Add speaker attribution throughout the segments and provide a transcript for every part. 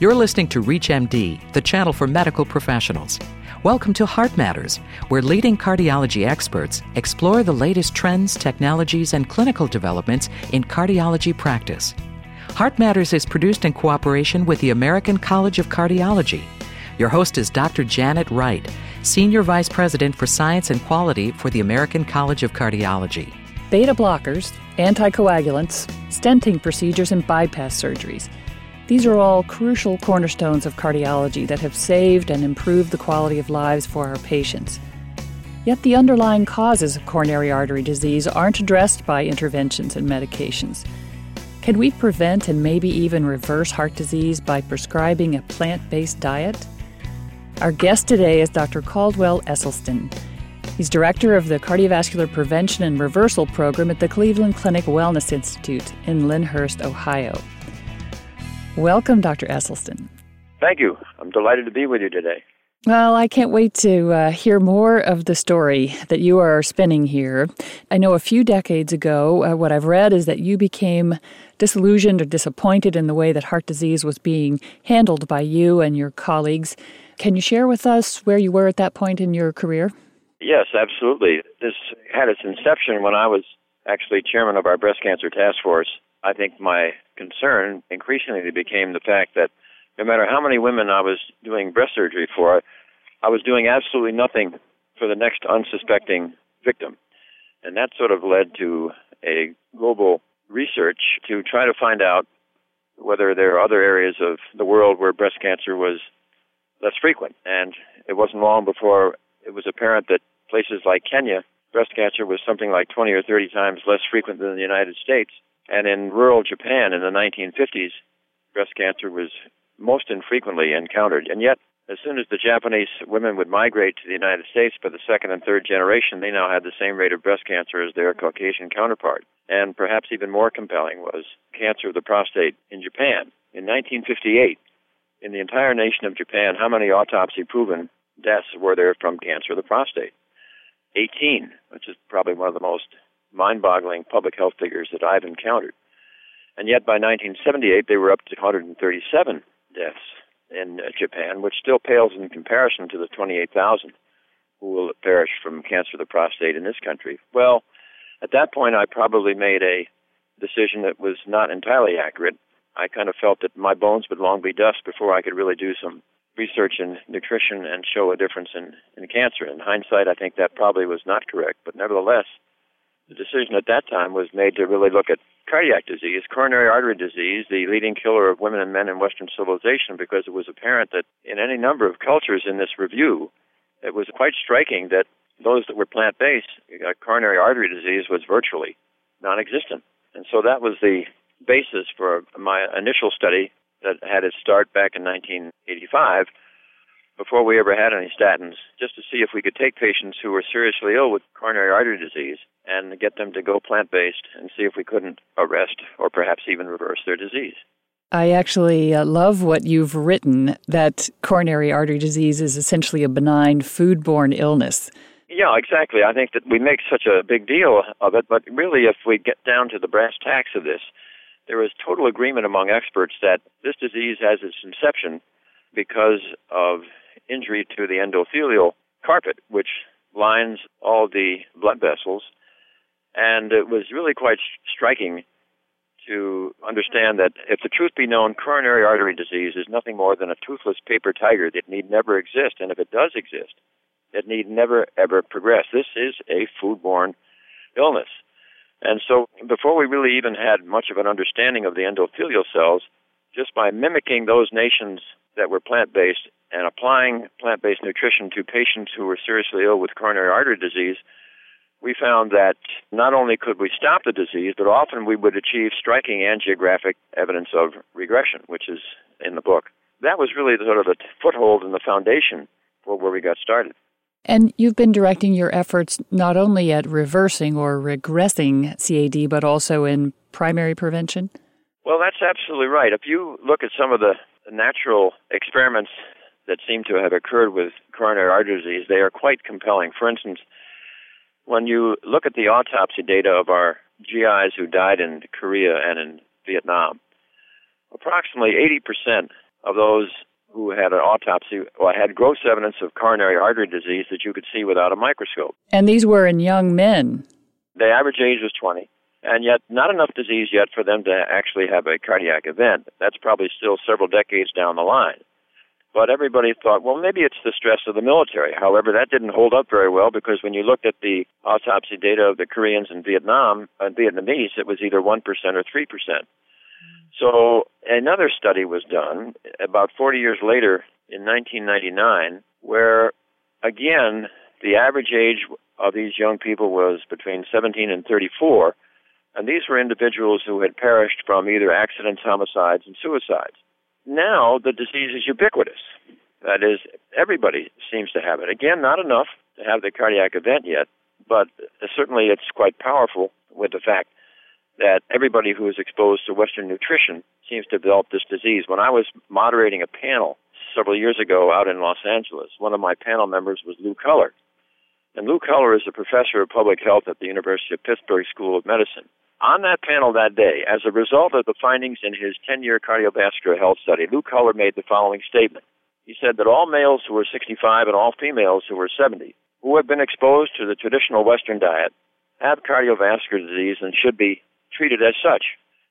Speaker 1: You're listening to ReachMD, the channel for medical professionals. Welcome to Heart Matters, where leading cardiology experts explore the latest trends, technologies, and clinical developments in cardiology practice. Heart Matters is produced in cooperation with the American College of Cardiology. Your host is Dr. Janet Wright, Senior Vice President for Science and Quality for the American College of Cardiology.
Speaker 2: Beta blockers, anticoagulants, stenting procedures, and bypass surgeries. These are all crucial cornerstones of cardiology that have saved and improved the quality of lives for our patients. Yet the underlying causes of coronary artery disease aren't addressed by interventions and medications. Can we prevent and maybe even reverse heart disease by prescribing a plant based diet? Our guest today is Dr. Caldwell Esselstyn. He's director of the Cardiovascular Prevention and Reversal Program at the Cleveland Clinic Wellness Institute in Lyndhurst, Ohio. Welcome, Dr. Esselstyn.
Speaker 3: Thank you. I'm delighted to be with you today.
Speaker 2: Well, I can't wait to uh, hear more of the story that you are spinning here. I know a few decades ago, uh, what I've read is that you became disillusioned or disappointed in the way that heart disease was being handled by you and your colleagues. Can you share with us where you were at that point in your career?
Speaker 3: Yes, absolutely. This had its inception when I was actually chairman of our breast cancer task force. I think my concern increasingly became the fact that no matter how many women I was doing breast surgery for, I was doing absolutely nothing for the next unsuspecting victim. And that sort of led to a global research to try to find out whether there are other areas of the world where breast cancer was less frequent. And it wasn't long before it was apparent that places like Kenya, breast cancer was something like 20 or 30 times less frequent than the United States. And in rural Japan in the 1950s, breast cancer was most infrequently encountered. And yet, as soon as the Japanese women would migrate to the United States by the second and third generation, they now had the same rate of breast cancer as their Caucasian counterpart. And perhaps even more compelling was cancer of the prostate in Japan. In 1958, in the entire nation of Japan, how many autopsy proven deaths were there from cancer of the prostate? 18, which is probably one of the most mind boggling public health figures that I've encountered. And yet by 1978, they were up to 137 deaths in uh, Japan, which still pales in comparison to the 28,000 who will perish from cancer of the prostate in this country. Well, at that point, I probably made a decision that was not entirely accurate. I kind of felt that my bones would long be dust before I could really do some research in nutrition and show a difference in, in cancer. In hindsight, I think that probably was not correct, but nevertheless, the decision at that time was made to really look at cardiac disease, coronary artery disease, the leading killer of women and men in Western civilization, because it was apparent that in any number of cultures in this review, it was quite striking that those that were plant based, uh, coronary artery disease was virtually non existent. And so that was the basis for my initial study that had its start back in 1985 before we ever had any statins, just to see if we could take patients who were seriously ill with coronary artery disease and get them to go plant based and see if we couldn't arrest or perhaps even reverse their disease.
Speaker 2: I actually uh, love what you've written that coronary artery disease is essentially a benign foodborne illness.
Speaker 3: Yeah, exactly. I think that we make such a big deal of it, but really, if we get down to the brass tacks of this, there is total agreement among experts that this disease has its inception because of injury to the endothelial carpet, which lines all the blood vessels. And it was really quite striking to understand that if the truth be known, coronary artery disease is nothing more than a toothless paper tiger that need never exist. And if it does exist, it need never ever progress. This is a foodborne illness. And so before we really even had much of an understanding of the endothelial cells, just by mimicking those nations that were plant based and applying plant based nutrition to patients who were seriously ill with coronary artery disease, we found that not only could we stop the disease, but often we would achieve striking angiographic evidence of regression, which is in the book. That was really sort of the foothold and the foundation for where we got started.
Speaker 2: And you've been directing your efforts not only at reversing or regressing CAD, but also in primary prevention?
Speaker 3: Well, that's absolutely right. If you look at some of the natural experiments that seem to have occurred with coronary artery disease, they are quite compelling. For instance, when you look at the autopsy data of our GIs who died in Korea and in Vietnam, approximately 80% of those who had an autopsy or had gross evidence of coronary artery disease that you could see without a microscope.
Speaker 2: And these were in young men.
Speaker 3: The average age was 20, and yet not enough disease yet for them to actually have a cardiac event. That's probably still several decades down the line. But everybody thought, well, maybe it's the stress of the military. However, that didn't hold up very well because when you looked at the autopsy data of the Koreans in Vietnam and Vietnamese, it was either 1% or 3%. So another study was done about 40 years later in 1999 where, again, the average age of these young people was between 17 and 34. And these were individuals who had perished from either accidents, homicides, and suicides. Now the disease is ubiquitous. That is, everybody seems to have it. Again, not enough to have the cardiac event yet, but certainly it's quite powerful with the fact that everybody who is exposed to Western nutrition seems to develop this disease. When I was moderating a panel several years ago out in Los Angeles, one of my panel members was Lou Kuller. And Lou Kuller is a professor of public health at the University of Pittsburgh School of Medicine. On that panel that day, as a result of the findings in his 10 year cardiovascular health study, Lou Kuller made the following statement. He said that all males who were 65 and all females who were 70 who have been exposed to the traditional Western diet have cardiovascular disease and should be treated as such.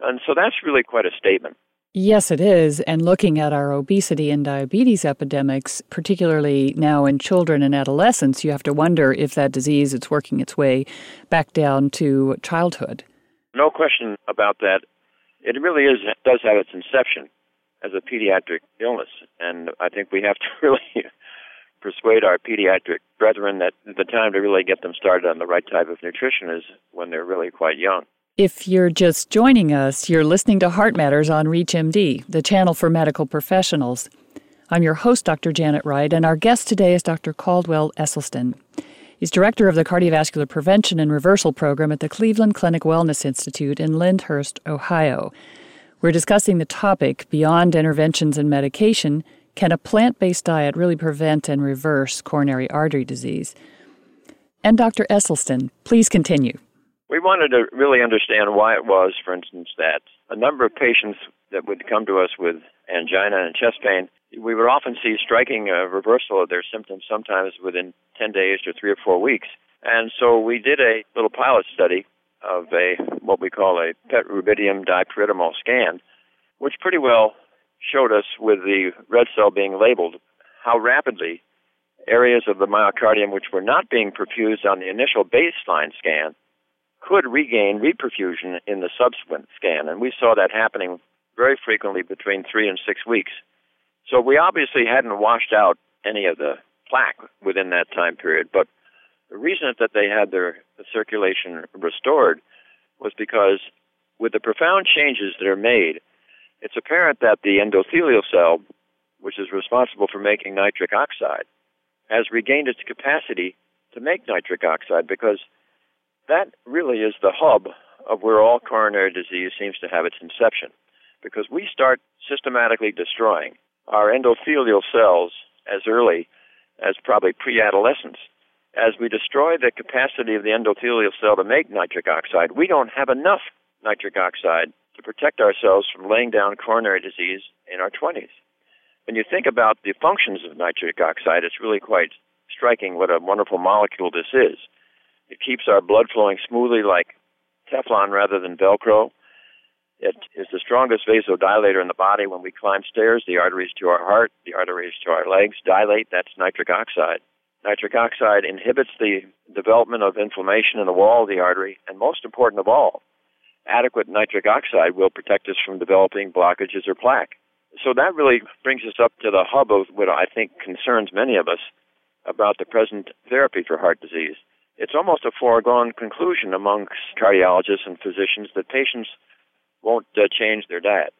Speaker 3: And so that's really quite a statement.
Speaker 2: Yes, it is. And looking at our obesity and diabetes epidemics, particularly now in children and adolescents, you have to wonder if that disease is working its way back down to childhood.
Speaker 3: No question about that. It really is does have its inception as a pediatric illness, and I think we have to really persuade our pediatric brethren that the time to really get them started on the right type of nutrition is when they're really quite young.
Speaker 2: If you're just joining us, you're listening to Heart Matters on ReachMD, the channel for medical professionals. I'm your host, Dr. Janet Wright, and our guest today is Dr. Caldwell Esselstyn. He's director of the Cardiovascular Prevention and Reversal Program at the Cleveland Clinic Wellness Institute in Lyndhurst, Ohio. We're discussing the topic beyond interventions and medication can a plant based diet really prevent and reverse coronary artery disease? And Dr. Esselstyn, please continue.
Speaker 3: We wanted to really understand why it was, for instance, that a number of patients that would come to us with angina and chest pain, we would often see striking a reversal of their symptoms sometimes within 10 days to three or four weeks. And so we did a little pilot study of a what we call a PET rubidium dipyridamole scan, which pretty well showed us with the red cell being labeled how rapidly areas of the myocardium which were not being perfused on the initial baseline scan could regain reperfusion in the subsequent scan. And we saw that happening very frequently between three and six weeks. So we obviously hadn't washed out any of the plaque within that time period, but the reason that they had their circulation restored was because with the profound changes that are made, it's apparent that the endothelial cell, which is responsible for making nitric oxide, has regained its capacity to make nitric oxide because that really is the hub of where all coronary disease seems to have its inception. Because we start systematically destroying our endothelial cells as early as probably pre adolescence. As we destroy the capacity of the endothelial cell to make nitric oxide, we don't have enough nitric oxide to protect ourselves from laying down coronary disease in our 20s. When you think about the functions of nitric oxide, it's really quite striking what a wonderful molecule this is. It keeps our blood flowing smoothly like Teflon rather than Velcro. It is the strongest vasodilator in the body. When we climb stairs, the arteries to our heart, the arteries to our legs dilate. That's nitric oxide. Nitric oxide inhibits the development of inflammation in the wall of the artery, and most important of all, adequate nitric oxide will protect us from developing blockages or plaque. So that really brings us up to the hub of what I think concerns many of us about the present therapy for heart disease it's almost a foregone conclusion amongst cardiologists and physicians that patients won't uh, change their diet.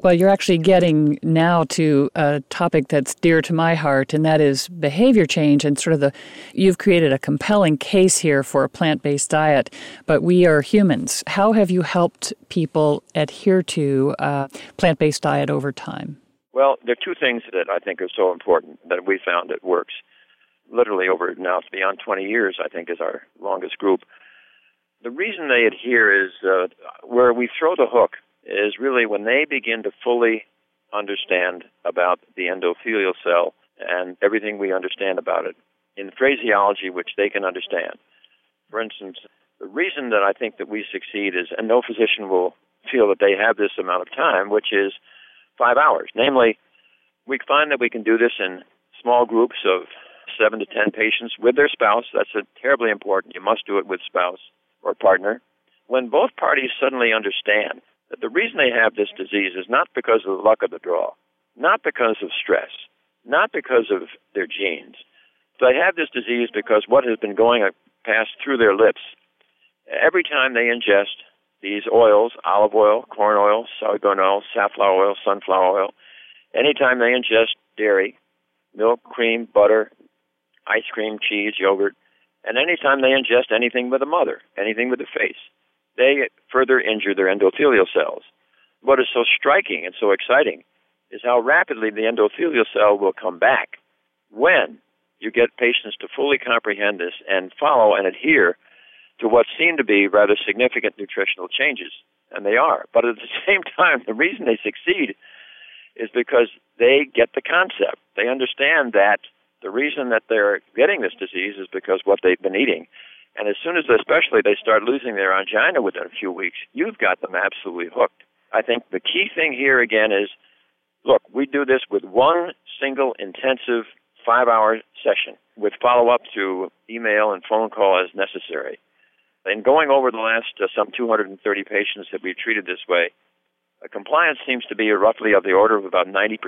Speaker 2: Well, you're actually getting now to a topic that's dear to my heart, and that is behavior change and sort of the. You've created a compelling case here for a plant based diet, but we are humans. How have you helped people adhere to a plant based diet over time?
Speaker 3: Well, there are two things that I think are so important that we found it works literally over now it's beyond 20 years, I think, is our longest group. The reason they adhere is uh, where we throw the hook is really when they begin to fully understand about the endothelial cell and everything we understand about it in phraseology which they can understand. For instance, the reason that I think that we succeed is, and no physician will feel that they have this amount of time, which is five hours. Namely, we find that we can do this in small groups of seven to ten patients with their spouse. That's terribly important. You must do it with spouse or partner. When both parties suddenly understand that the reason they have this disease is not because of the luck of the draw, not because of stress, not because of their genes. They have this disease because what has been going past through their lips. Every time they ingest these oils, olive oil, corn oil, soybean oil, safflower oil, sunflower oil, anytime they ingest dairy, milk, cream, butter, ice cream, cheese, yogurt, and anytime they ingest anything with a mother, anything with a face, they further injure their endothelial cells. What is so striking and so exciting is how rapidly the endothelial cell will come back when you get patients to fully comprehend this and follow and adhere to what seem to be rather significant nutritional changes. And they are. But at the same time, the reason they succeed is because they get the concept. They understand that the reason that they're getting this disease is because what they've been eating. And as soon as, especially, they start losing their angina within a few weeks, you've got them absolutely hooked. I think the key thing here again is look, we do this with one single intensive five hour session with follow up through email and phone call as necessary. And going over the last uh, some 230 patients that we've treated this way, uh, compliance seems to be roughly of the order of about 90%.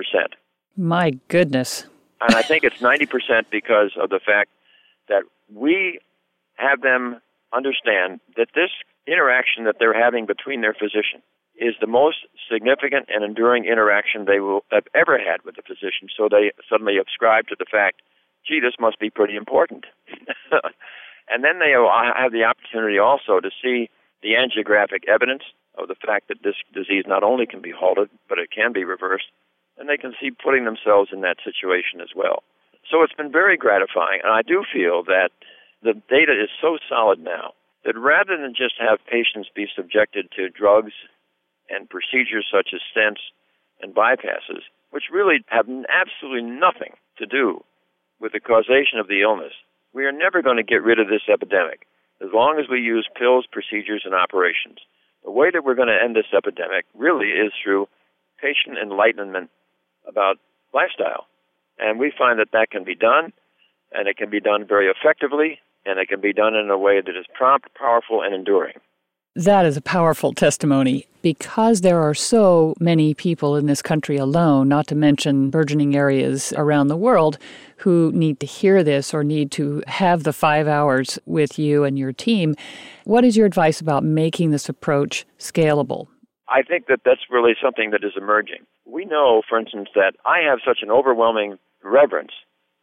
Speaker 2: My goodness.
Speaker 3: And I think it's 90% because of the fact that we have them understand that this interaction that they're having between their physician is the most significant and enduring interaction they will have ever had with the physician. So they suddenly ascribe to the fact, gee, this must be pretty important. and then they have the opportunity also to see the angiographic evidence of the fact that this disease not only can be halted, but it can be reversed and they can see putting themselves in that situation as well. So it's been very gratifying, and I do feel that the data is so solid now that rather than just have patients be subjected to drugs and procedures such as stents and bypasses, which really have absolutely nothing to do with the causation of the illness, we are never going to get rid of this epidemic as long as we use pills, procedures, and operations. The way that we're going to end this epidemic really is through patient enlightenment about lifestyle. And we find that that can be done, and it can be done very effectively, and it can be done in a way that is prompt, powerful, and enduring.
Speaker 2: That is a powerful testimony. Because there are so many people in this country alone, not to mention burgeoning areas around the world, who need to hear this or need to have the five hours with you and your team, what is your advice about making this approach scalable?
Speaker 3: I think that that's really something that is emerging. We know, for instance, that I have such an overwhelming reverence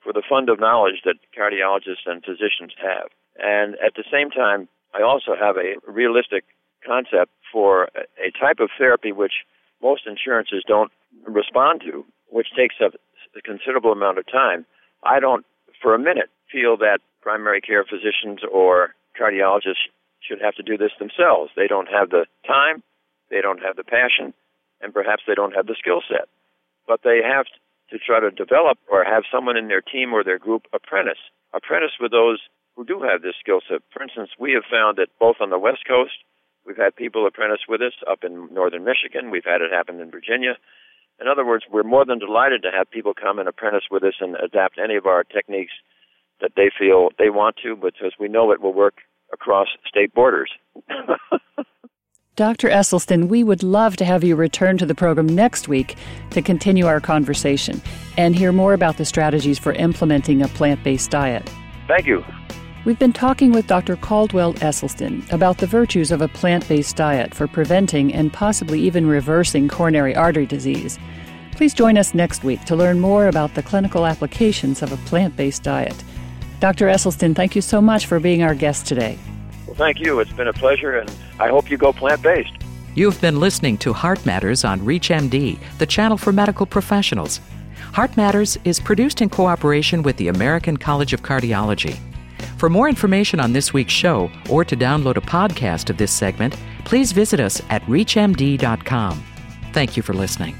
Speaker 3: for the fund of knowledge that cardiologists and physicians have. And at the same time, I also have a realistic concept for a type of therapy which most insurances don't respond to, which takes up a considerable amount of time. I don't, for a minute, feel that primary care physicians or cardiologists should have to do this themselves. They don't have the time, they don't have the passion, and perhaps they don't have the skill set. But they have to try to develop or have someone in their team or their group apprentice. Apprentice with those who do have this skill set. For instance, we have found that both on the West Coast, we've had people apprentice with us up in northern Michigan, we've had it happen in Virginia. In other words, we're more than delighted to have people come and apprentice with us and adapt any of our techniques that they feel they want to, because we know it will work across state borders.
Speaker 2: Dr. Esselstyn, we would love to have you return to the program next week to continue our conversation and hear more about the strategies for implementing a plant based diet.
Speaker 3: Thank you.
Speaker 2: We've been talking with Dr. Caldwell Esselstyn about the virtues of a plant based diet for preventing and possibly even reversing coronary artery disease. Please join us next week to learn more about the clinical applications of a plant based diet. Dr. Esselstyn, thank you so much for being our guest today.
Speaker 3: Well, thank you. It's been a pleasure, and I hope you go plant based.
Speaker 1: You've been listening to Heart Matters on ReachMD, the channel for medical professionals. Heart Matters is produced in cooperation with the American College of Cardiology. For more information on this week's show or to download a podcast of this segment, please visit us at ReachMD.com. Thank you for listening.